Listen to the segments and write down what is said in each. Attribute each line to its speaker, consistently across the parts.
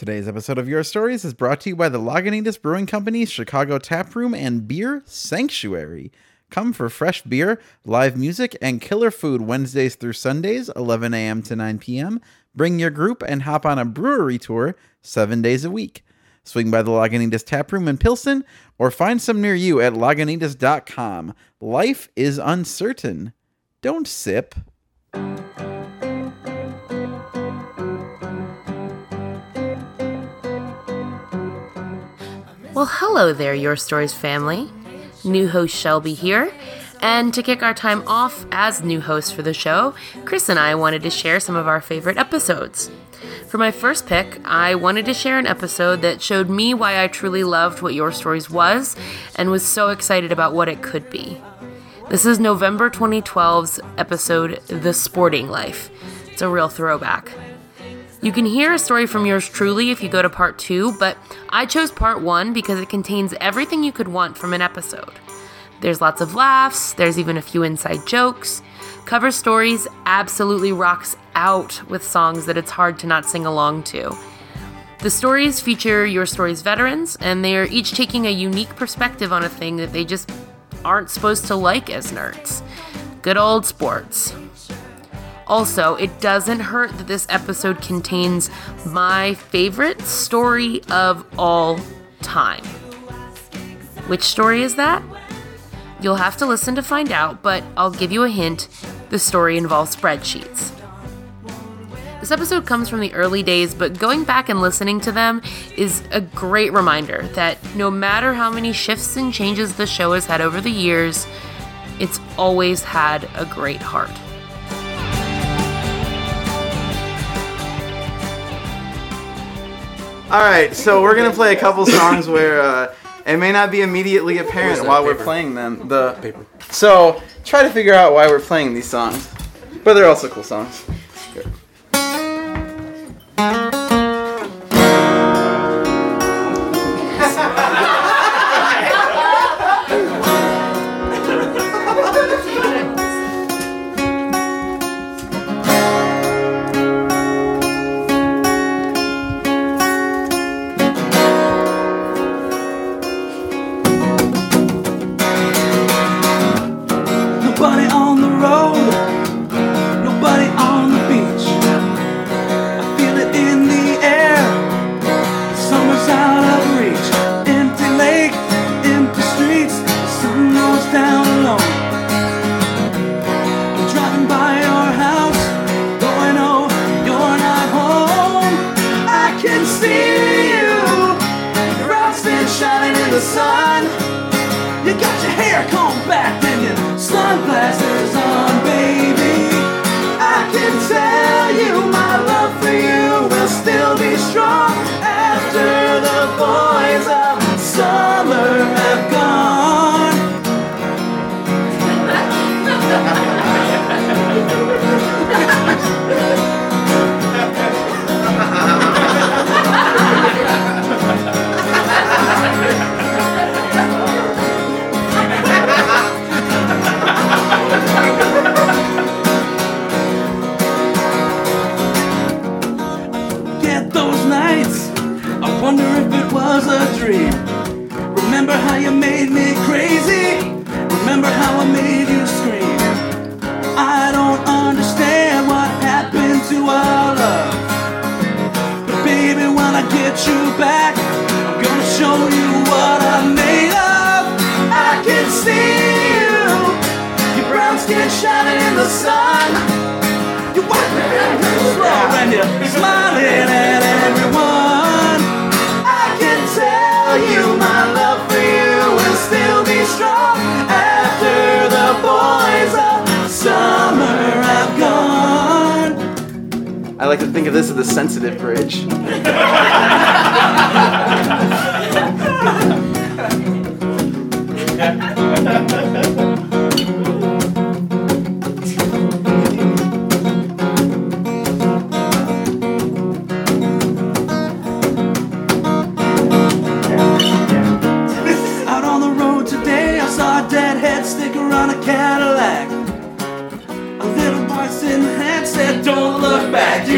Speaker 1: Today's episode of Your Stories is brought to you by the Lagunitas Brewing Company's Chicago Tap Room and Beer Sanctuary. Come for fresh beer, live music, and killer food Wednesdays through Sundays, 11 a.m. to 9 p.m. Bring your group and hop on a brewery tour seven days a week. Swing by the Lagunitas Tap Room in Pilsen or find some near you at lagunitas.com. Life is uncertain. Don't sip.
Speaker 2: Well, hello there, Your Stories family. New host Shelby here. And to kick our time off as new host for the show, Chris and I wanted to share some of our favorite episodes. For my first pick, I wanted to share an episode that showed me why I truly loved what Your Stories was and was so excited about what it could be. This is November 2012's episode, The Sporting Life. It's a real throwback. You can hear a story from yours truly if you go to part two, but I chose part one because it contains everything you could want from an episode. There's lots of laughs, there's even a few inside jokes. Cover Stories absolutely rocks out with songs that it's hard to not sing along to. The stories feature Your Stories veterans, and they are each taking a unique perspective on a thing that they just aren't supposed to like as nerds. Good old sports. Also, it doesn't hurt that this episode contains my favorite story of all time. Which story is that? You'll have to listen to find out, but I'll give you a hint the story involves spreadsheets. This episode comes from the early days, but going back and listening to them is a great reminder that no matter how many shifts and changes the show has had over the years, it's always had a great heart.
Speaker 1: All right, so we're gonna play a couple songs where uh, it may not be immediately apparent while we're playing them. The
Speaker 3: Paper.
Speaker 1: so try to figure out why we're playing these songs, but they're also cool songs.
Speaker 4: Nobody sun. You wipe your hands slow and you're smiling at everyone. I can tell you my love for you will still be strong after the boys of summer have gone.
Speaker 1: I like to think of this as the sensitive bridge.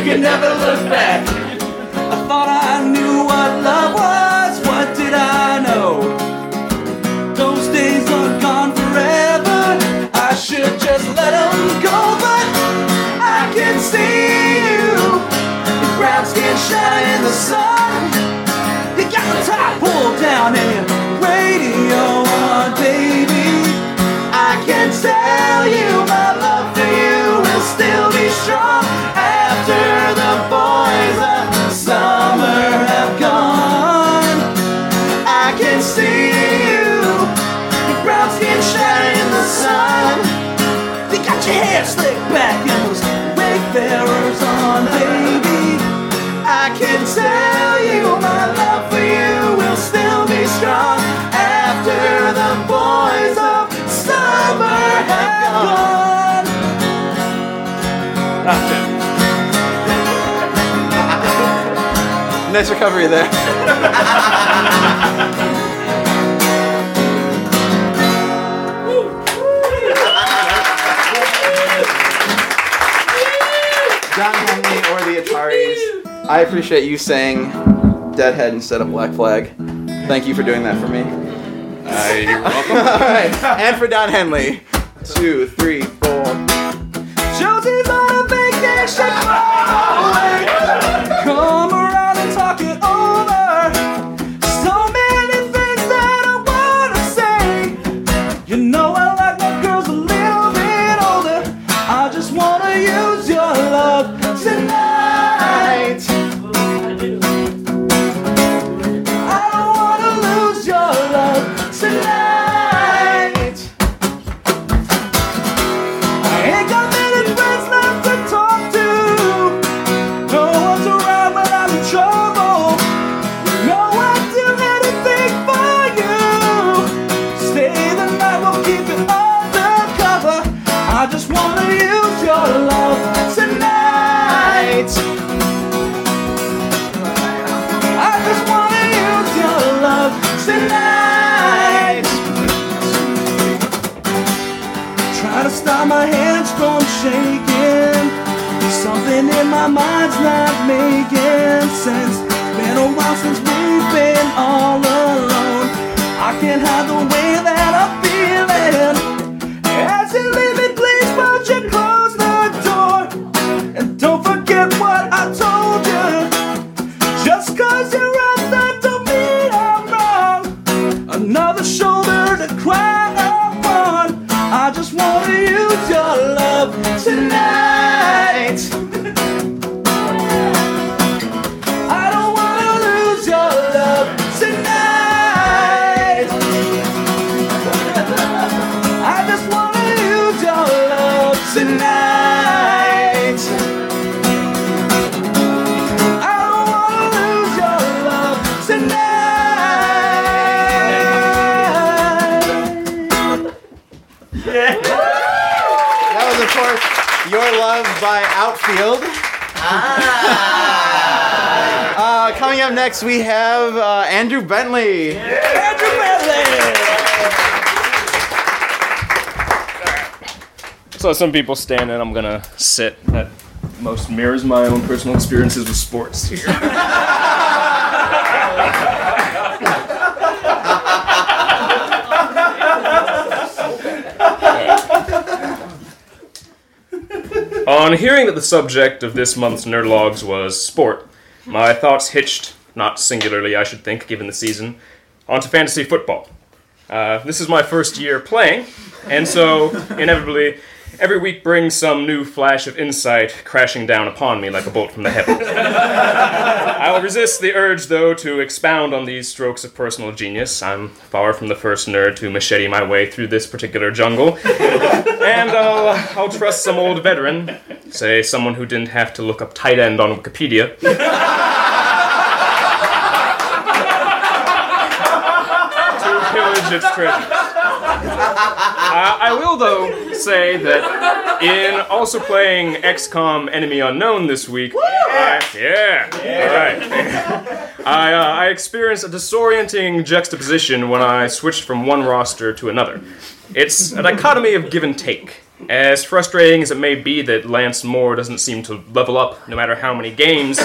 Speaker 4: can never look back. I thought I knew
Speaker 1: what love was, what did I know? Those days are gone forever. I should just let them go, but I can see you. Your brown skin shining in the sun. You got the top pulled down and your radio on, baby. I can tell you.
Speaker 4: Nice recovery there. John Henley or the Ataris. I appreciate you saying Deadhead instead of Black Flag. Thank you for doing that for me.
Speaker 3: Uh, you're welcome.
Speaker 4: All right, and for Don Henley. Two, three, by Outfield. uh, coming up next, we have uh, Andrew Bentley.
Speaker 1: Andrew Bentley.
Speaker 3: So some people stand and I'm gonna sit. That most mirrors my own personal experiences with sports. On hearing that the subject of this month's Nerdologues was sport, my thoughts hitched, not singularly, I should think, given the season, onto fantasy football. Uh, this is my first year playing, and so inevitably, every week brings some new flash of insight crashing down upon me like a bolt from the heavens. I will resist the urge, though, to expound on these strokes of personal genius. I'm far from the first nerd to machete my way through this particular jungle, and I'll, I'll trust some old veteran, say someone who didn't have to look up tight end on Wikipedia. to pillage its treasures. Uh, I will, though, say that in also playing XCOM Enemy Unknown this week, I- yeah, all right, I, uh, I experienced a disorienting juxtaposition when I switched from one roster to another. It's a dichotomy of give and take. As frustrating as it may be that Lance Moore doesn't seem to level up no matter how many games,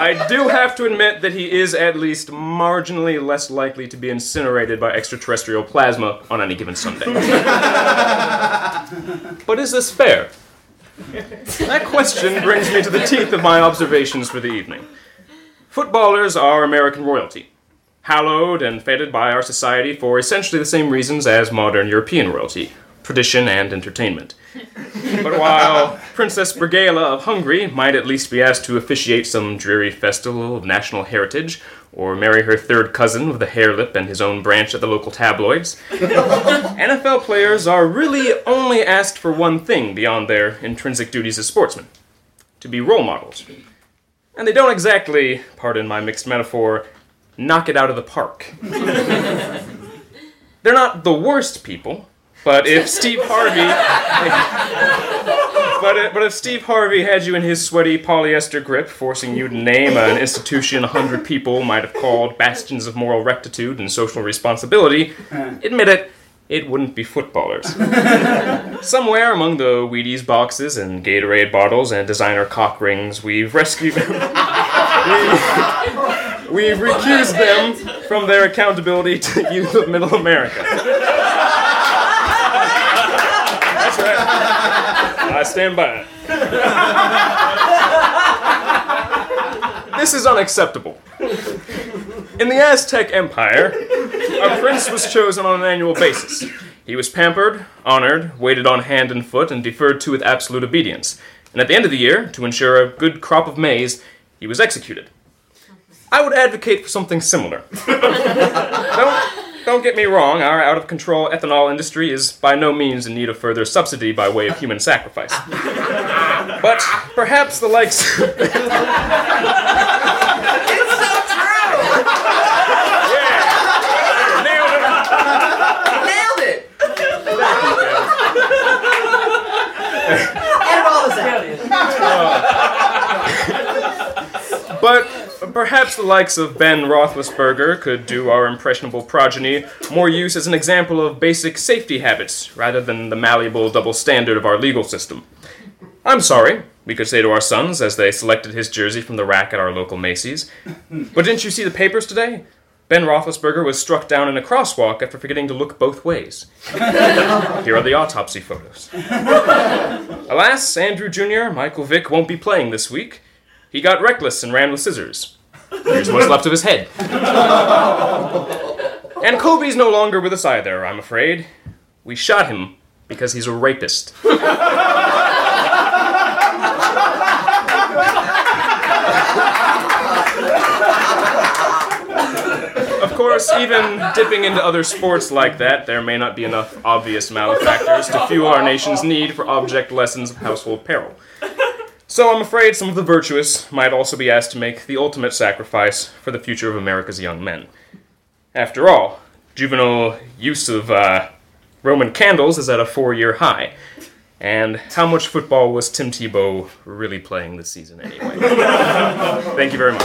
Speaker 3: I, do have to admit that he is at least marginally less likely to be incinerated by extraterrestrial plasma on any given Sunday. but is this fair? That question brings me to the teeth of my observations for the evening. Footballers are American royalty, hallowed and feted by our society for essentially the same reasons as modern European royalty tradition and entertainment. But while Princess Brigaela of Hungary might at least be asked to officiate some dreary festival of national heritage, or marry her third cousin with a hare lip and his own branch at the local tabloids, NFL players are really only asked for one thing beyond their intrinsic duties as sportsmen to be role models. And they don't exactly, pardon my mixed metaphor, knock it out of the park. They're not the worst people, but if Steve Harvey, but if, but if Steve Harvey had you in his sweaty polyester grip, forcing you to name an institution a hundred people might have called bastions of moral rectitude and social responsibility, uh-huh. admit it, it wouldn't be footballers. Somewhere among the Wheaties boxes and Gatorade bottles and designer cock rings, we've rescued. we, we've recused them from their accountability to youth of Middle America. That's right. I stand by it. This is unacceptable. In the Aztec Empire, a prince was chosen on an annual basis. He was pampered, honored, waited on hand and foot, and deferred to with absolute obedience. And at the end of the year, to ensure a good crop of maize, he was executed. I would advocate for something similar. don't, don't get me wrong, our out of control ethanol industry is by no means in need of further subsidy by way of human sacrifice. But perhaps the likes.
Speaker 5: It's so true.
Speaker 3: Nailed it!
Speaker 5: Nailed it. Edit all this out.
Speaker 3: But perhaps the likes of Ben Roethlisberger could do our impressionable progeny more use as an example of basic safety habits rather than the malleable double standard of our legal system. I'm sorry, we could say to our sons as they selected his jersey from the rack at our local Macy's. But didn't you see the papers today? Ben Roethlisberger was struck down in a crosswalk after forgetting to look both ways. Here are the autopsy photos. Alas, Andrew Jr., Michael Vick won't be playing this week. He got reckless and ran with scissors. Here's what's left of his head. And Kobe's no longer with us either, I'm afraid. We shot him because he's a rapist. Of course, even dipping into other sports like that, there may not be enough obvious malefactors to fuel our nation's need for object lessons of household peril. So I'm afraid some of the virtuous might also be asked to make the ultimate sacrifice for the future of America's young men. After all, juvenile use of uh, Roman candles is at a four year high. And how much football was Tim Tebow really playing this season anyway? Thank you very much.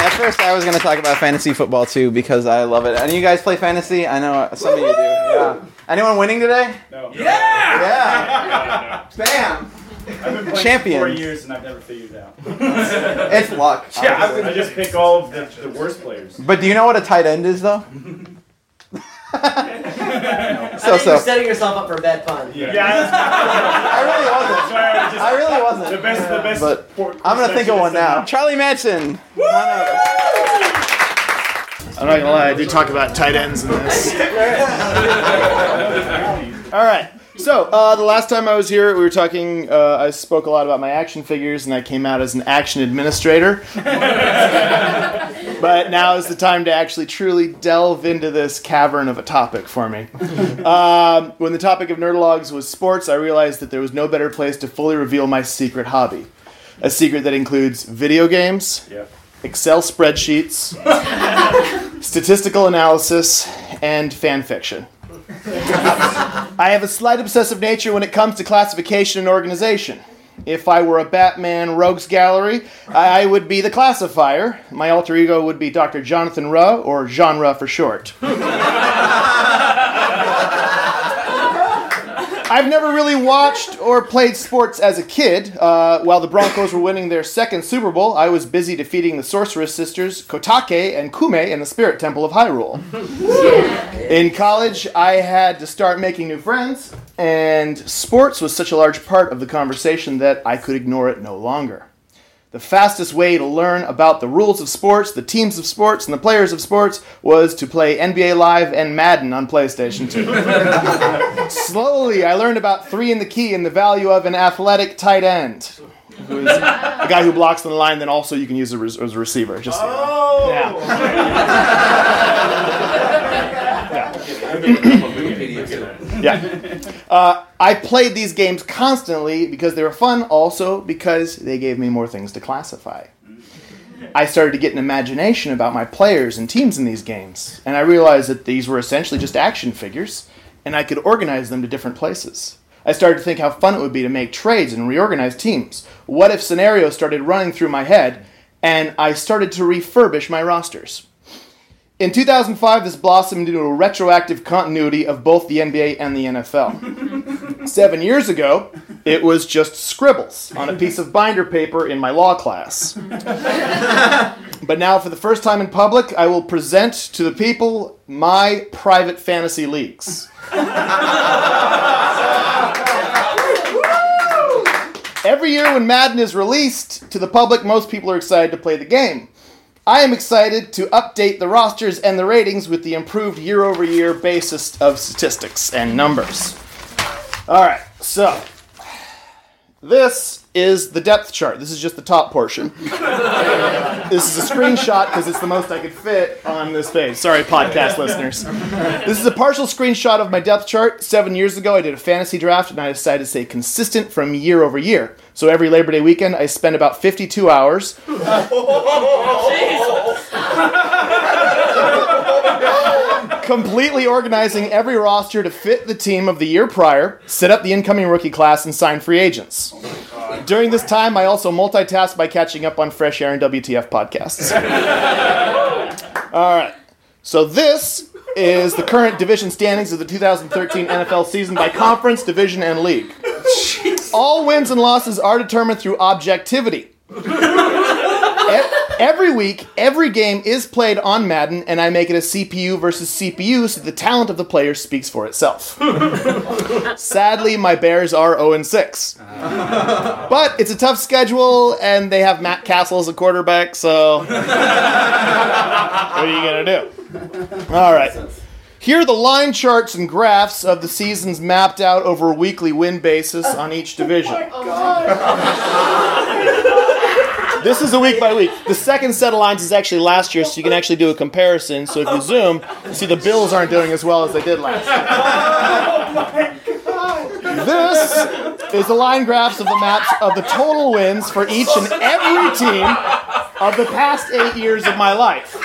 Speaker 1: At first, I was going to talk about fantasy football too because I love it. And you guys play fantasy? I know some of you do. Yeah. Anyone winning today?
Speaker 6: No.
Speaker 1: Yeah. Yeah. Bam.
Speaker 6: I've been playing
Speaker 1: Champion.
Speaker 6: for four years and I've never figured it out.
Speaker 1: It's luck.
Speaker 3: Yeah,
Speaker 1: honestly.
Speaker 6: I just pick all of the, the worst players.
Speaker 1: But do you know what a tight end is, though? so
Speaker 5: I think
Speaker 1: so.
Speaker 5: you're setting yourself up for a bad pun.
Speaker 6: Yeah.
Speaker 1: I really wasn't.
Speaker 6: Sorry, I just,
Speaker 1: I really wasn't.
Speaker 6: the best, the best.
Speaker 1: But
Speaker 6: sport
Speaker 1: I'm gonna think of one now. Charlie Madsen. Come on up.
Speaker 7: I'm not gonna lie, I do talk about tight ends in this. All right. So uh, the last time I was here, we were talking. Uh, I spoke a lot about my action figures, and I came out as an action administrator. but now is the time to actually truly delve into this cavern of a topic for me. Um, when the topic of Nerdologues was sports, I realized that there was no better place to fully reveal my secret hobby. A secret that includes video games,
Speaker 6: Yeah.
Speaker 7: Excel spreadsheets, statistical analysis, and fan fiction. I have a slight obsessive nature when it comes to classification and organization. If I were a Batman rogues gallery, I I would be the classifier. My alter ego would be Dr. Jonathan Ruh, or Genre for short. I've never really watched or played sports as a kid. Uh, while the Broncos were winning their second Super Bowl, I was busy defeating the Sorceress Sisters, Kotake and Koume, in the Spirit Temple of Hyrule. In college, I had to start making new friends, and sports was such a large part of the conversation that I could ignore it no longer. The fastest way to learn about the rules of sports, the teams of sports, and the players of sports was to play NBA Live and Madden on PlayStation 2. Slowly, I learned about three in the key and the value of an athletic tight end. Who is a guy who blocks on the line, then also you can use as a as a receiver. Just
Speaker 6: Oh!
Speaker 7: yeah. Yeah. Uh, I played these games constantly because they were fun, also because they gave me more things to classify. I started to get an imagination about my players and teams in these games, and I realized that these were essentially just action figures, and I could organize them to different places. I started to think how fun it would be to make trades and reorganize teams. What if scenarios started running through my head, and I started to refurbish my rosters? In 2005, this blossomed into a retroactive continuity of both the NBA and the NFL. Seven years ago, it was just scribbles on a piece of binder paper in my law class. but now, for the first time in public, I will present to the people my private fantasy leagues. Every year when Madden is released to the public, most people are excited to play the game. I am excited to update the rosters and the ratings with the improved year over year basis of statistics and numbers. All right, so this is the depth chart. This is just the top portion. this is a screenshot because it's the most I could fit on this page. Sorry, podcast listeners. This is a partial screenshot of my depth chart. Seven years ago, I did a fantasy draft and I decided to stay consistent from year over year. So every Labor Day weekend, I spend about 52 hours completely organizing every roster to fit the team of the year prior, set up the incoming rookie class, and sign free agents. During this time, I also multitask by catching up on Fresh Air and WTF podcasts. All right. So this is the current division standings of the 2013 NFL season by conference, division, and league. All wins and losses are determined through objectivity. Every week, every game is played on Madden, and I make it a CPU versus CPU so the talent of the players speaks for itself. Sadly, my Bears are 0 6. But it's a tough schedule, and they have Matt Cassel as a quarterback, so. what are you going to do? All right. Here are the line charts and graphs of the seasons mapped out over a weekly win basis on each division. Oh This is a week by week. The second set of lines is actually last year, so you can actually do a comparison. So if you zoom, you see the Bills aren't doing as well as they did last year. This is the line graphs of the maps of the total wins for each and every team of the past eight years of my life.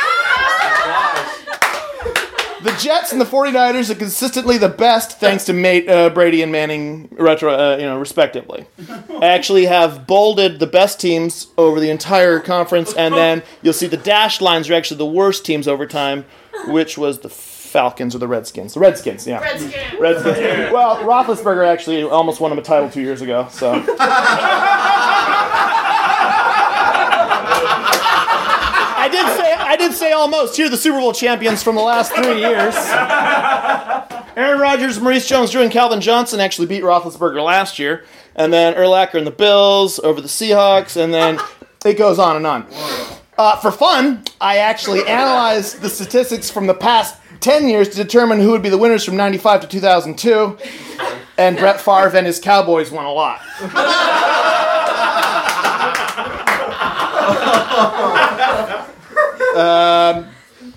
Speaker 7: The Jets and the 49ers are consistently the best thanks to mate, uh, Brady and Manning, retro, uh, you know, respectively. I actually have bolded the best teams over the entire conference, and then you'll see the dashed lines are actually the worst teams over time, which was the Falcons or the Redskins. The Redskins, yeah.
Speaker 2: Redskins.
Speaker 7: Redskins. Well, Roethlisberger actually almost won him a title two years ago, so. I did say I did say almost. Here are the Super Bowl champions from the last three years. Aaron Rodgers, Maurice Jones-Drew, and Calvin Johnson actually beat Roethlisberger last year, and then Urlacher and the Bills over the Seahawks, and then it goes on and on. Uh, for fun, I actually analyzed the statistics from the past 10 years to determine who would be the winners from 95 to 2002, and Brett Favre and his Cowboys won a lot. Um,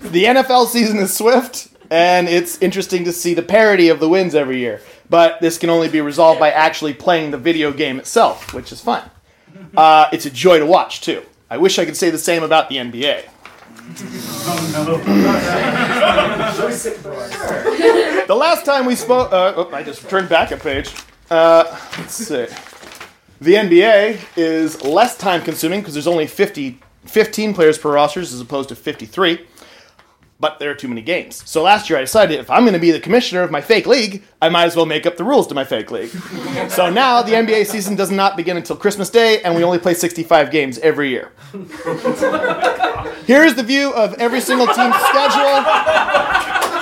Speaker 7: the NFL season is swift, and it's interesting to see the parity of the wins every year. But this can only be resolved by actually playing the video game itself, which is fun. Uh, it's a joy to watch, too. I wish I could say the same about the NBA. the last time we spoke, uh, oh, I just turned back a page. Uh, let's see. The NBA is less time consuming because there's only 50, 15 players per rosters as opposed to 53. but there are too many games. So last year I decided if I'm going to be the commissioner of my fake league, I might as well make up the rules to my fake league. so now the NBA season does not begin until Christmas Day, and we only play 65 games every year. Here's the view of every single team's schedule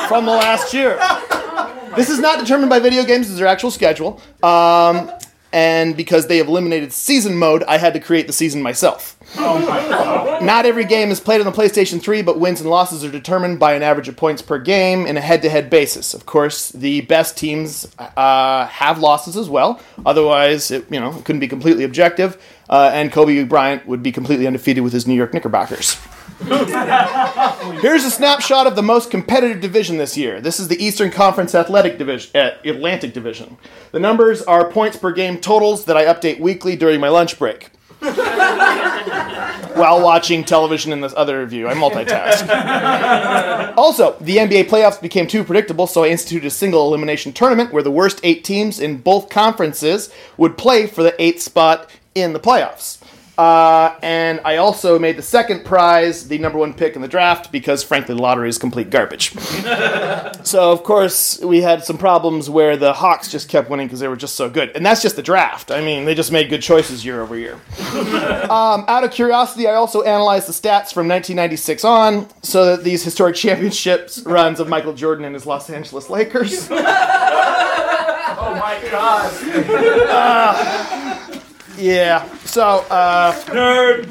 Speaker 7: from the last year. This is not determined by video games, this is their actual schedule. Um, and because they have eliminated season mode, I had to create the season myself. Not every game is played on the PlayStation 3, but wins and losses are determined by an average of points per game in a head to head basis. Of course, the best teams uh, have losses as well. Otherwise, it, you know, it couldn't be completely objective. Uh, and Kobe Bryant would be completely undefeated with his New York Knickerbockers. Here's a snapshot of the most competitive division this year. This is the Eastern Conference Athletic Division, uh, Atlantic Division. The numbers are points per game totals that I update weekly during my lunch break. While watching television in this other view, I multitask. also, the NBA playoffs became too predictable, so I instituted a single elimination tournament where the worst eight teams in both conferences would play for the eighth spot in the playoffs. Uh, and I also made the second prize the number one pick in the draft because, frankly, the lottery is complete garbage. so, of course, we had some problems where the Hawks just kept winning because they were just so good. And that's just the draft. I mean, they just made good choices year over year. um, out of curiosity, I also analyzed the stats from 1996 on so that these historic championships runs of Michael Jordan and his Los Angeles Lakers.
Speaker 6: Oh my god.
Speaker 7: Yeah. So, uh,
Speaker 6: Nerd.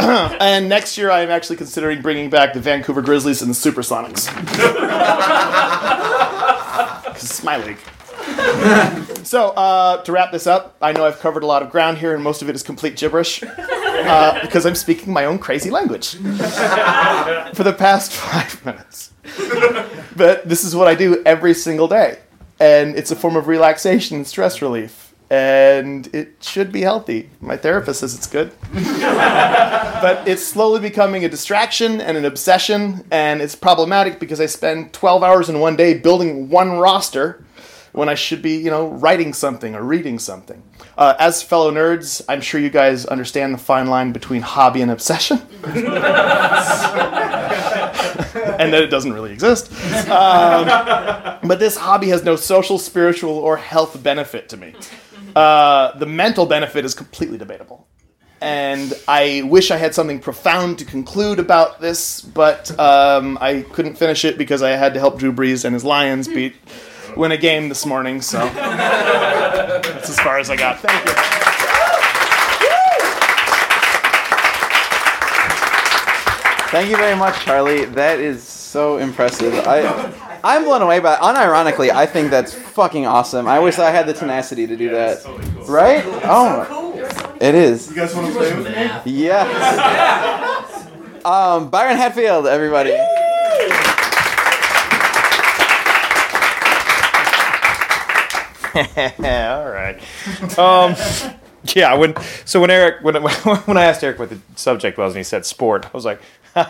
Speaker 7: and next year I am actually considering bringing back the Vancouver Grizzlies and the Supersonics. Because it's my league. so, uh, to wrap this up, I know I've covered a lot of ground here, and most of it is complete gibberish uh, because I'm speaking my own crazy language for the past five minutes. But this is what I do every single day, and it's a form of relaxation and stress relief. And it should be healthy. My therapist says it's good but it's slowly becoming a distraction and an obsession, and it's problematic because I spend 12 hours in one day building one roster when I should be, you know, writing something or reading something. Uh, as fellow nerds, I'm sure you guys understand the fine line between hobby and obsession, and that it doesn't really exist. Um, but this hobby has no social, spiritual, or health benefit to me. Uh, the mental benefit is completely debatable and I wish I had something profound to conclude about this, but um, I couldn't finish it because I had to help Drew Brees and his Lions beat win a game this morning. So that's as far as I got. Thank you.
Speaker 1: Thank you very much, Charlie. That is so impressive. I I'm blown away by unironically, I think that's fucking awesome. I wish I had the tenacity to do that. Right? Oh, it is.
Speaker 6: You guys want to play with me?
Speaker 1: Yes. Um, Byron Hatfield, everybody.
Speaker 8: All right. Um, yeah, when so when Eric when when I asked Eric what the subject was and he said sport, I was like, all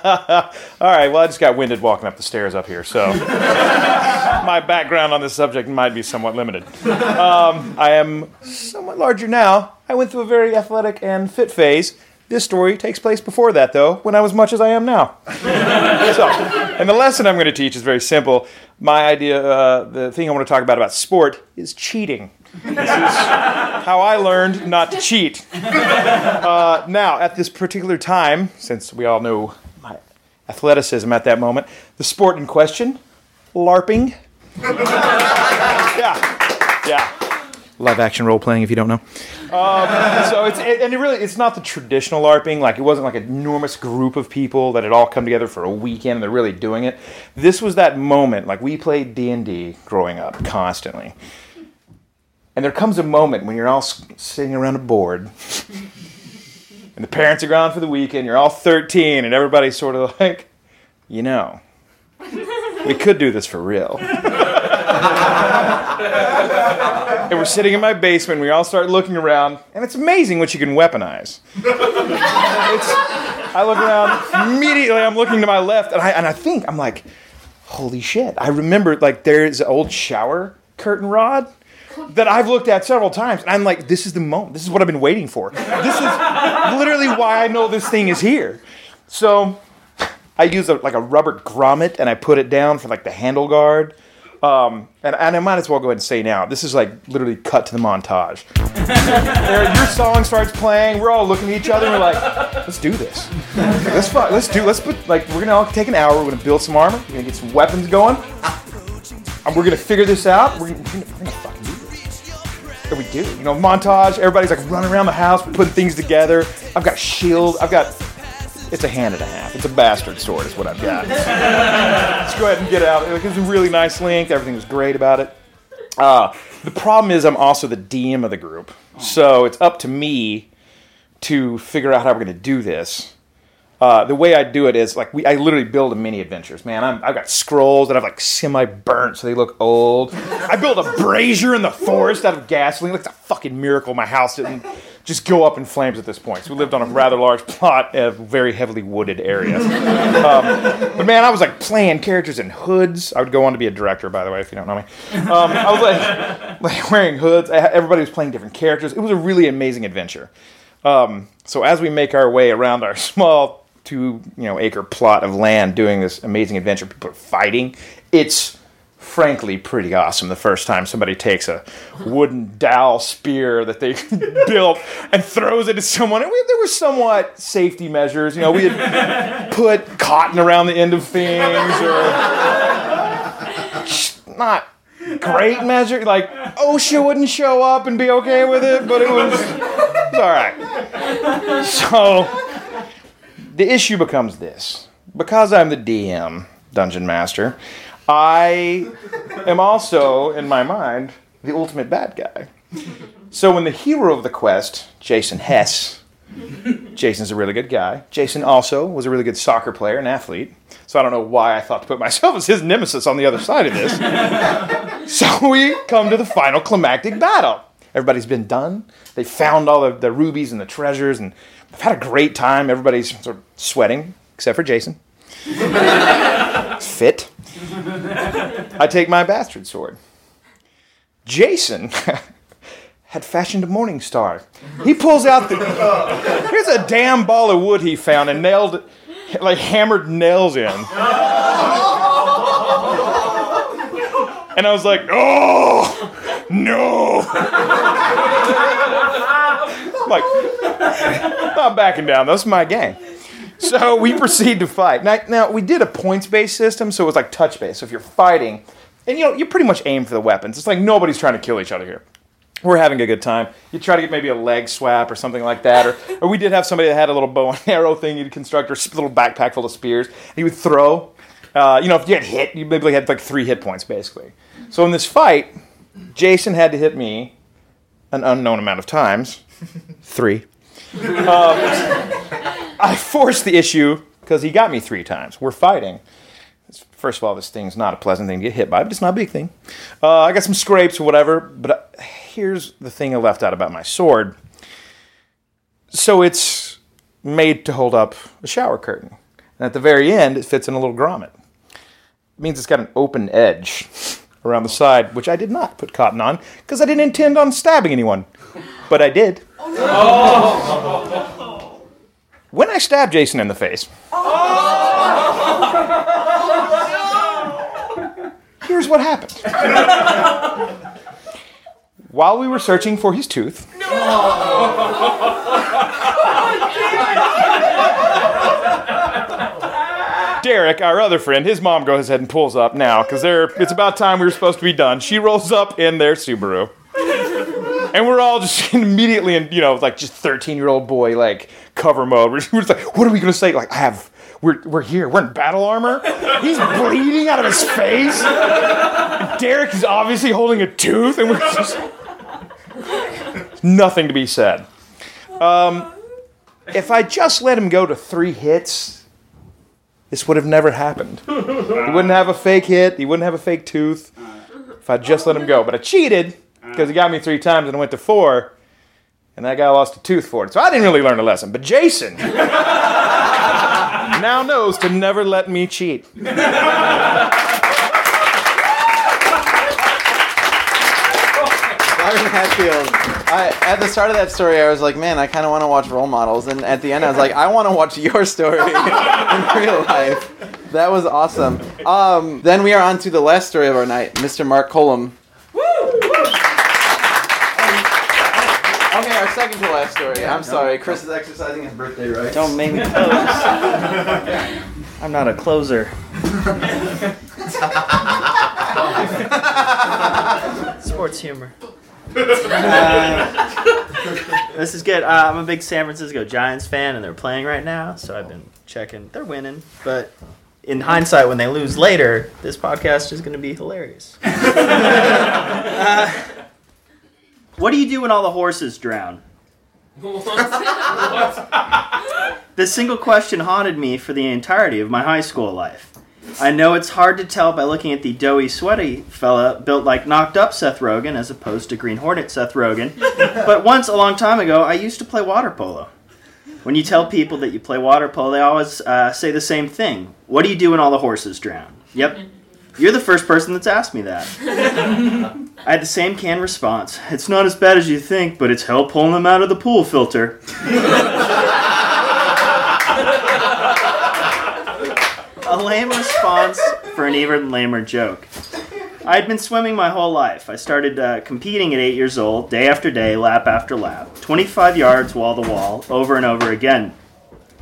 Speaker 8: right. Well, I just got winded walking up the stairs up here, so my background on this subject might be somewhat limited. Um, I am somewhat larger now. I went through a very athletic and fit phase. This story takes place before that, though, when I was much as I am now. so, and the lesson I'm going to teach is very simple. My idea, uh, the thing I want to talk about about sport is cheating. This is how I learned not to cheat. Uh, now, at this particular time, since we all know athleticism at that moment, the sport in question, LARPing. yeah, yeah. Live action role playing, if you don't know. Um, so it's it, and it really it's not the traditional LARPing. Like it wasn't like an enormous group of people that had all come together for a weekend and they're really doing it. This was that moment. Like we played D and D growing up constantly, and there comes a moment when you're all sitting around a board, and the parents are gone for the weekend. You're all 13, and everybody's sort of like, you know, we could do this for real. and we're sitting in my basement. We all start looking around, and it's amazing what you can weaponize. I look around immediately. I'm looking to my left, and I and I think I'm like, holy shit! I remember like there's an old shower curtain rod that I've looked at several times, and I'm like, this is the moment. This is what I've been waiting for. This is literally why I know this thing is here. So I use a, like a rubber grommet and I put it down for like the handle guard. Um, and, and I might as well go ahead and say now, this is like literally cut to the montage. Your song starts playing, we're all looking at each other and we're like, let's do this. Let's, fu- let's do, let's put, like, we're gonna all take an hour, we're gonna build some armor, we're gonna get some weapons going, and we're gonna figure this out, we're gonna, we're gonna, we're gonna And we do, you know, montage, everybody's like running around the house, putting things together. I've got shield, I've got it's a hand and a half. It's a bastard sword, is what I've got. Let's go ahead and get out. It was a really nice length. Everything was great about it. Uh, the problem is, I'm also the DM of the group, so it's up to me to figure out how we're going to do this. Uh, the way I do it is like we, I literally build a mini adventures. Man, I'm, I've got scrolls that I've like semi burnt so they look old. I built a brazier in the forest out of gasoline. It's a fucking miracle my house didn't just go up in flames at this point. So we lived on a rather large plot of very heavily wooded area. Um, but man, I was like playing characters in hoods. I would go on to be a director, by the way, if you don't know me. Um, I was like, like wearing hoods. Everybody was playing different characters. It was a really amazing adventure. Um, so as we make our way around our small two you know acre plot of land doing this amazing adventure, people are fighting. It's frankly pretty awesome the first time somebody takes a wooden dowel spear that they built and throws it at someone. And we, there were somewhat safety measures. You know, we had put cotton around the end of things or not great measure. Like OSHA wouldn't show up and be okay with it, but it was, it was all right. So the issue becomes this: because I'm the DM, dungeon master, I am also, in my mind, the ultimate bad guy. So when the hero of the quest, Jason Hess, Jason's a really good guy. Jason also was a really good soccer player and athlete. So I don't know why I thought to put myself as his nemesis on the other side of this. so we come to the final climactic battle. Everybody's been done. They found all the, the rubies and the treasures, and I've had a great time. Everybody's sort of sweating, except for Jason. Fit. I take my bastard sword. Jason had fashioned a morning star. He pulls out the. Here's a damn ball of wood he found and nailed, like hammered nails in. And I was like, oh, no. like, not backing down. That's my game. So we proceed to fight. Now, now we did a points-based system, so it was like touch-based. So if you're fighting, and you know, you pretty much aim for the weapons. It's like nobody's trying to kill each other here. We're having a good time. You try to get maybe a leg swap or something like that, or, or we did have somebody that had a little bow and arrow thing you'd construct, or a little backpack full of spears. And he would throw. Uh, you know, if you had hit, you maybe had like three hit points basically. So in this fight, Jason had to hit me an unknown amount of times, three. I forced the issue because he got me three times. We're fighting. First of all, this thing's not a pleasant thing to get hit by, but it's not a big thing. Uh, I got some scrapes or whatever, but uh, here's the thing I left out about my sword. So it's made to hold up a shower curtain. And at the very end, it fits in a little grommet. It means it's got an open edge around the side, which I did not put cotton on because I didn't intend on stabbing anyone. But I did. Oh. When I stabbed Jason in the face, oh. here's what happened. While we were searching for his tooth, Derek, our other friend, his mom goes ahead and pulls up now because it's about time we were supposed to be done. She rolls up in their Subaru. And we're all just immediately in, you know, like just 13 year old boy, like cover mode. We're just like, what are we going to say? Like, I have, we're, we're here. We're in battle armor. He's bleeding out of his face. Derek is obviously holding a tooth. And we're just, nothing to be said. Um, if I just let him go to three hits, this would have never happened. He wouldn't have a fake hit. He wouldn't have a fake tooth if I just let him go. But I cheated because he got me three times and I went to four, and that guy lost a tooth for it. So I didn't really learn a lesson. But Jason now knows to never let me cheat.
Speaker 1: Fire Hatfield. I, at the start of that story, I was like, man, I kind of want to watch role models. And at the end, I was like, I want to watch your story in real life. That was awesome. Um, then we are on to the last story of our night, Mr. Mark Colomb. Okay, our second to last story. I'm sorry. Chris is exercising his birthday rights.
Speaker 9: Don't make me close. I'm not a closer. Sports humor. Uh, this is good. Uh, I'm a big San Francisco Giants fan, and they're playing right now, so I've been checking. They're winning, but in hindsight, when they lose later, this podcast is going to be hilarious. Uh, what do you do when all the horses drown? This single question haunted me for the entirety of my high school life. I know it's hard to tell by looking at the doughy, sweaty fella built like knocked up Seth Rogen as opposed to Green Hornet Seth Rogen, but once a long time ago, I used to play water polo. When you tell people that you play water polo, they always uh, say the same thing. What do you do when all the horses drown? Yep. You're the first person that's asked me that. I had the same canned response. It's not as bad as you think, but it's hell pulling them out of the pool filter. A lame response for an even lamer joke. I had been swimming my whole life. I started uh, competing at eight years old, day after day, lap after lap, 25 yards wall to wall, over and over again.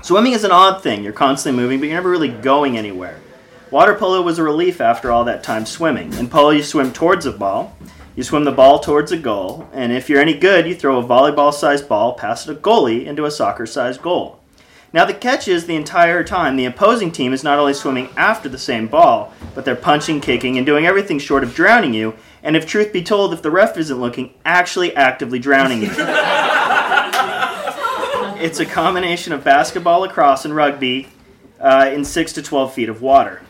Speaker 9: Swimming is an odd thing. You're constantly moving, but you're never really going anywhere. Water polo was a relief after all that time swimming. In polo, you swim towards a ball, you swim the ball towards a goal, and if you're any good, you throw a volleyball sized ball past a goalie into a soccer sized goal. Now, the catch is the entire time the opposing team is not only swimming after the same ball, but they're punching, kicking, and doing everything short of drowning you, and if truth be told, if the ref isn't looking, actually actively drowning you. it's a combination of basketball, lacrosse, and rugby uh, in 6 to 12 feet of water.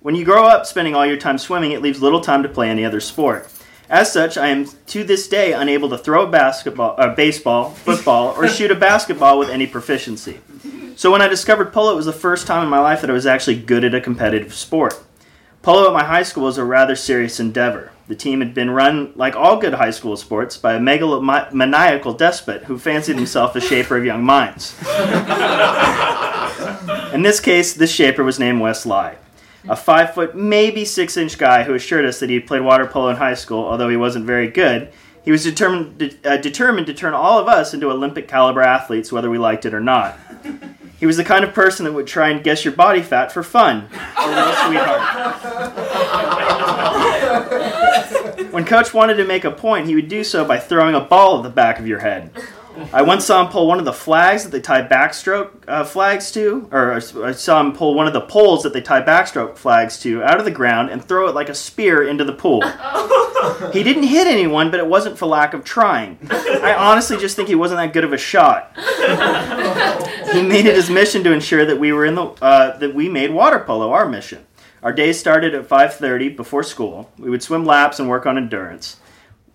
Speaker 9: When you grow up spending all your time swimming, it leaves little time to play any other sport. As such, I am to this day unable to throw a basketball, uh, baseball, football, or shoot a basketball with any proficiency. So when I discovered polo, it was the first time in my life that I was actually good at a competitive sport. Polo at my high school was a rather serious endeavor. The team had been run, like all good high school sports, by a megalomaniacal despot who fancied himself a shaper of young minds. in this case, this shaper was named Wes Lai a five foot, maybe six inch guy who assured us that he had played water polo in high school, although he wasn't very good. He was determined, de- uh, determined to turn all of us into Olympic caliber athletes, whether we liked it or not. He was the kind of person that would try and guess your body fat for fun. Real sweetheart. When coach wanted to make a point, he would do so by throwing a ball at the back of your head. I once saw him pull one of the flags that they tie backstroke uh, flags to, or I saw him pull one of the poles that they tie backstroke flags to out of the ground and throw it like a spear into the pool. he didn't hit anyone, but it wasn't for lack of trying. I honestly just think he wasn't that good of a shot. he made it his mission to ensure that we were in the uh, that we made water polo our mission. Our day started at 5:30 before school. We would swim laps and work on endurance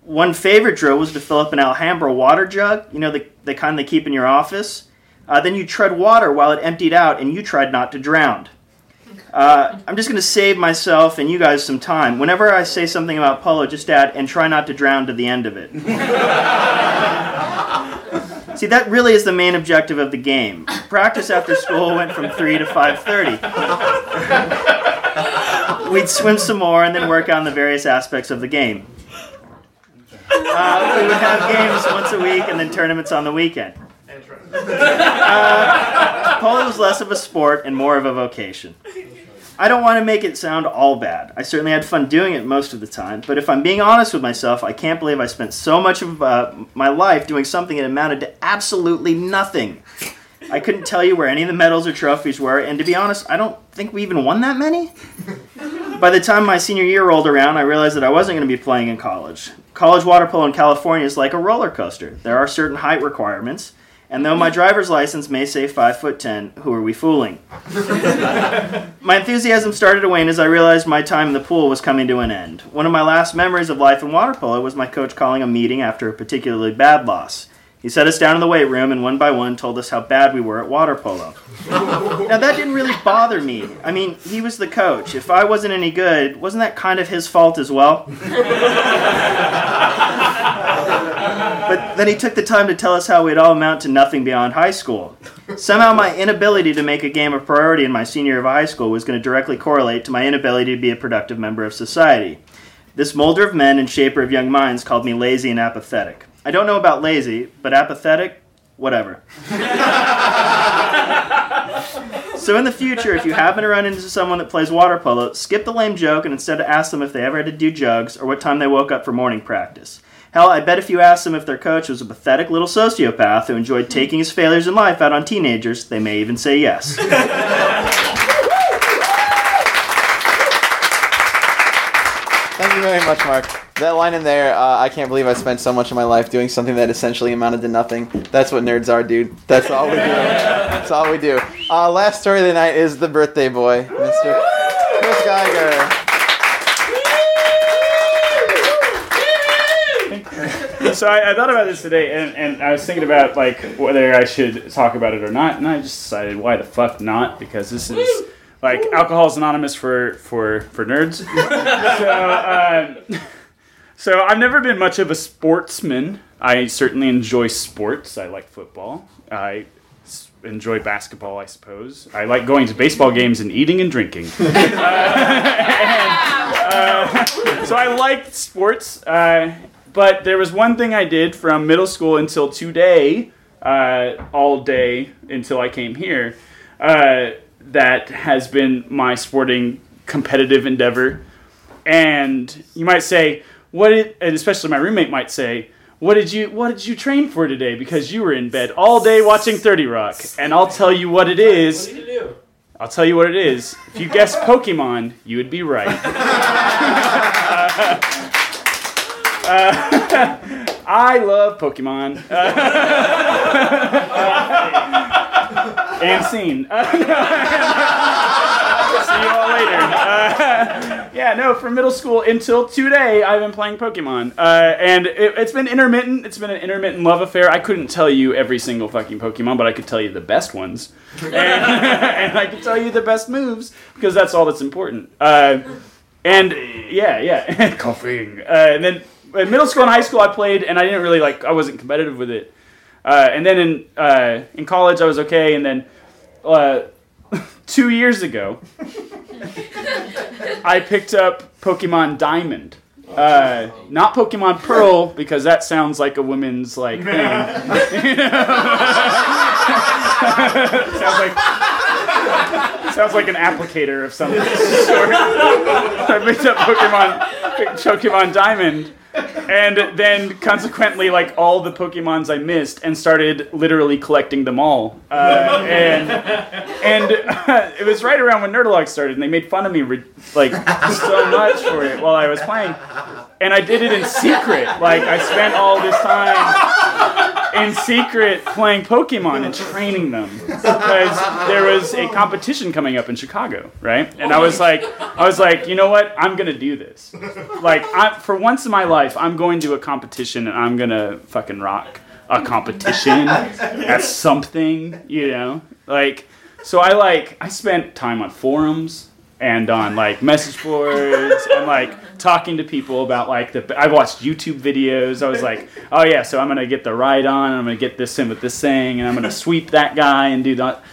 Speaker 9: one favorite drill was to fill up an Alhambra water jug, you know, the, the kind they keep in your office. Uh, then you tread water while it emptied out, and you tried not to drown. Uh, I'm just going to save myself and you guys some time. Whenever I say something about polo, just add and try not to drown to the end of it. See, that really is the main objective of the game. Practice after school went from 3 to 5:30. We'd swim some more and then work on the various aspects of the game. Uh, we would have games once a week and then tournaments on the weekend. Uh, polo was less of a sport and more of a vocation. I don't want to make it sound all bad. I certainly had fun doing it most of the time, but if I'm being honest with myself, I can't believe I spent so much of uh, my life doing something that amounted to absolutely nothing. I couldn't tell you where any of the medals or trophies were, and to be honest, I don't think we even won that many. By the time my senior year rolled around, I realized that I wasn't going to be playing in college. College water polo in California is like a roller coaster. There are certain height requirements, and though my driver's license may say 5 foot 10, who are we fooling? my enthusiasm started to wane as I realized my time in the pool was coming to an end. One of my last memories of life in water polo was my coach calling a meeting after a particularly bad loss. He set us down in the weight room and one by one told us how bad we were at water polo. now, that didn't really bother me. I mean, he was the coach. If I wasn't any good, wasn't that kind of his fault as well? But then he took the time to tell us how we'd all amount to nothing beyond high school. Somehow, my inability to make a game a priority in my senior year of high school was going to directly correlate to my inability to be a productive member of society. This molder of men and shaper of young minds called me lazy and apathetic. I don't know about lazy, but apathetic, whatever. So in the future, if you happen to run into someone that plays water polo, skip the lame joke and instead ask them if they ever had to do jugs or what time they woke up for morning practice. Hell, I bet if you asked them if their coach was a pathetic little sociopath who enjoyed taking his failures in life out on teenagers, they may even say yes.
Speaker 1: Thank you very much, Mark. That line in there, uh, I can't believe I spent so much of my life doing something that essentially amounted to nothing. That's what nerds are, dude. That's all we do. That's all we do. Uh, last story of the night is the birthday boy, Mr. Chris Geiger.
Speaker 6: So I, I thought about this today, and, and I was thinking about like whether I should talk about it or not, and I just decided why the fuck not because this is like alcohol is Anonymous for for for nerds. so um, so I've never been much of a sportsman. I certainly enjoy sports. I like football. I enjoy basketball, I suppose. I like going to baseball games and eating and drinking. Uh, so I liked sports, uh, but there was one thing I did from middle school until today, uh, all day until I came here, uh, that has been my sporting competitive endeavor. And you might say, what? Did, and especially my roommate might say, what did you What did you train for today? Because you were in bed all day watching Thirty Rock. And I'll tell you what it is. I'll tell you what it is. If you guessed Pokemon, you would be right. Uh, I love Pokemon. Uh, and scene. Uh, see you all later. Uh, yeah, no, from middle school until today, I've been playing Pokemon. Uh, and it, it's been intermittent. It's been an intermittent love affair. I couldn't tell you every single fucking Pokemon, but I could tell you the best ones. And, and I could tell you the best moves, because that's all that's important. Uh, and yeah, yeah, coughing. Uh, and then in middle school and high school, I played, and I didn't really like. I wasn't competitive with it. Uh, and then in uh, in college, I was okay. And then uh, two years ago, I picked up Pokemon Diamond. Uh, not Pokemon Pearl because that sounds like a woman's like thing. sounds like sounds like an applicator of some sort. I picked up Pokemon Pokemon Diamond, and then consequently, like all the Pokemons I missed, and started literally collecting them all. Uh, and and uh, it was right around when Nerdologues started, and they made fun of me re- like so much for it while I was playing. And I did it in secret. Like I spent all this time in secret playing Pokemon and training them because there was a competition coming up in Chicago, right? And I was like, I was like, you know what? I'm gonna do this. Like, I, for once in my life, I'm going to a competition and I'm gonna fucking rock a competition at something, you know? Like, so I like I spent time on forums and on like message boards and like talking to people about like the I watched YouTube videos. I was like, oh yeah, so I'm gonna get the Rhydon, I'm gonna get this in with this thing, and I'm gonna sweep that guy and do that.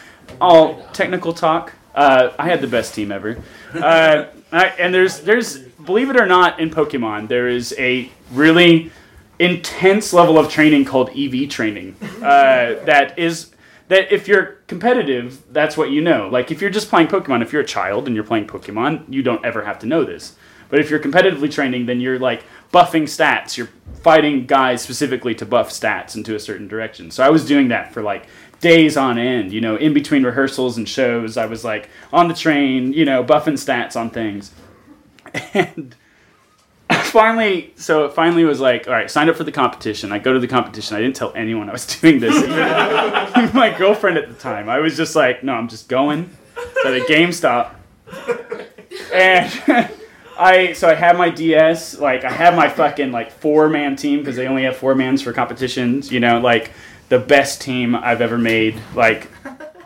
Speaker 6: All technical talk. Uh, I had the best team ever. Uh, I, and there's there's believe it or not in Pokemon there is a really intense level of training called EV training uh, that is that if you're competitive, that's what you know. Like if you're just playing Pokemon, if you're a child and you're playing Pokemon, you don't ever have to know this. But if you're competitively training, then you're like buffing stats. You're fighting guys specifically to buff stats into a certain direction. So I was doing that for like days on end, you know, in between rehearsals and shows. I was like on the train, you know, buffing stats on things. And finally, so it finally was like, all right, signed up for the competition. I go to the competition. I didn't tell anyone I was doing this. My girlfriend at the time. I was just like, no, I'm just going to the GameStop. And I so I have my DS, like I have my fucking like four man team because they only have four mans for competitions. You know, like the best team I've ever made, like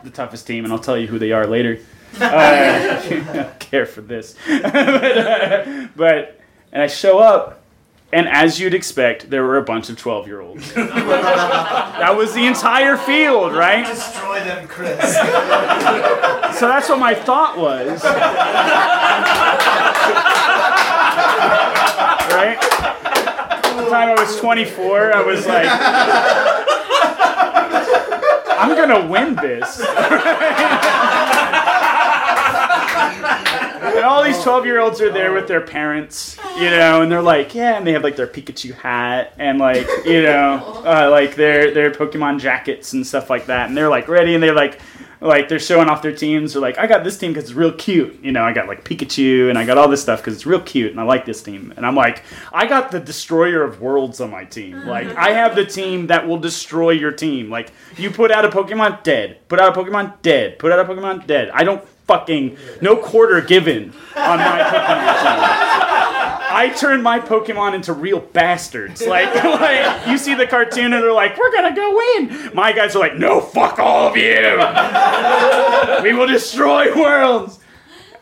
Speaker 6: the toughest team, and I'll tell you who they are later. Uh, I don't care for this, but, uh, but and I show up And as you'd expect, there were a bunch of 12 year olds. that was the entire field, right?
Speaker 10: Destroy them, Chris.
Speaker 6: So that's what my thought was. right? At the time I was 24, I was like, I'm gonna win this. and all these 12 year olds are there with their parents, you know, and they're like, yeah, and they have like their Pikachu hat and like, you know, uh, like their their Pokemon jackets and stuff like that, and they're like ready, and they're like, like they're showing off their teams. They're like, I got this team because it's real cute. You know, I got like Pikachu and I got all this stuff because it's real cute and I like this team. And I'm like, I got the destroyer of worlds on my team. Like, I have the team that will destroy your team. Like, you put out a Pokemon dead, put out a Pokemon dead, put out a Pokemon dead. I don't fucking no quarter given on my Pokemon team. I turn my Pokemon into real bastards. Like, like you see the cartoon and they're like, "We're gonna go win." My guys are like, "No, fuck all of you. we will destroy worlds."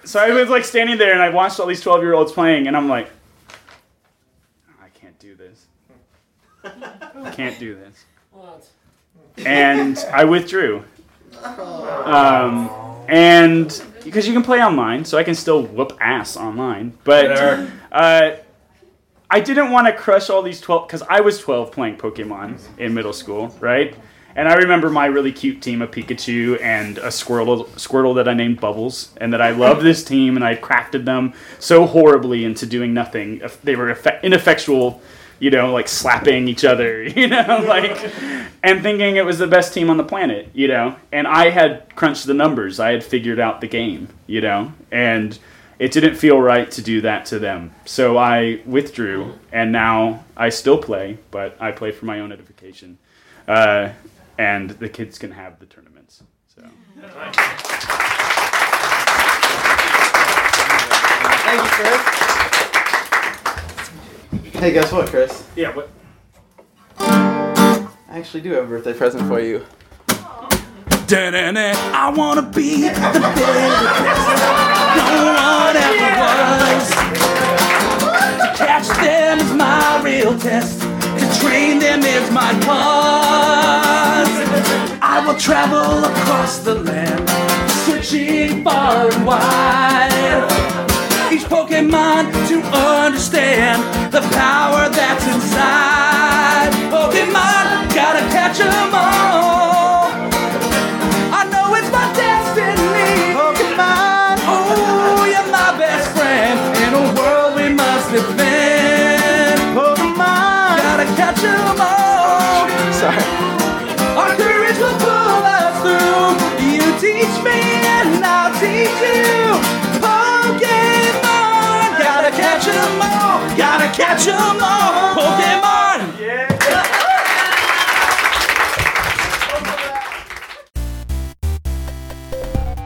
Speaker 6: So I was like standing there and I watched all these twelve-year-olds playing, and I'm like, "I can't do this. I can't do this." And I withdrew. Um, and because you can play online, so I can still whoop ass online. But uh, I didn't want to crush all these 12 because I was 12 playing Pokemon in middle school, right? And I remember my really cute team of Pikachu and a Squirtle, Squirtle that I named Bubbles, and that I loved this team and I crafted them so horribly into doing nothing. They were ineffectual, you know, like slapping each other, you know, like, and thinking it was the best team on the planet, you know. And I had crunched the numbers, I had figured out the game, you know, and it didn't feel right to do that to them. So I withdrew, and now I still play, but I play for my own edification. Uh, and the kids can have the tournaments. So.
Speaker 1: Thank you, Chris. Hey, guess what, Chris?
Speaker 6: Yeah, what?
Speaker 1: I actually do have a birthday present for you.
Speaker 4: Da-da-da, I wanna be the very best no one ever was. To catch them is my real test. To train them is my cause. I will travel across the land, searching far and wide. Each Pokemon to understand the power that's inside. Pokemon, gotta catch 'em all. Catch 'em all. Pokemon.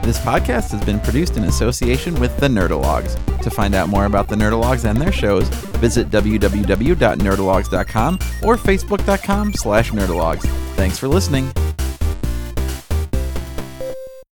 Speaker 1: This podcast has been produced in association with the Nerdologues. To find out more about the Nerdologues and their shows, visit www.nerdologues.com or facebook.com slash nerdologues. Thanks for listening.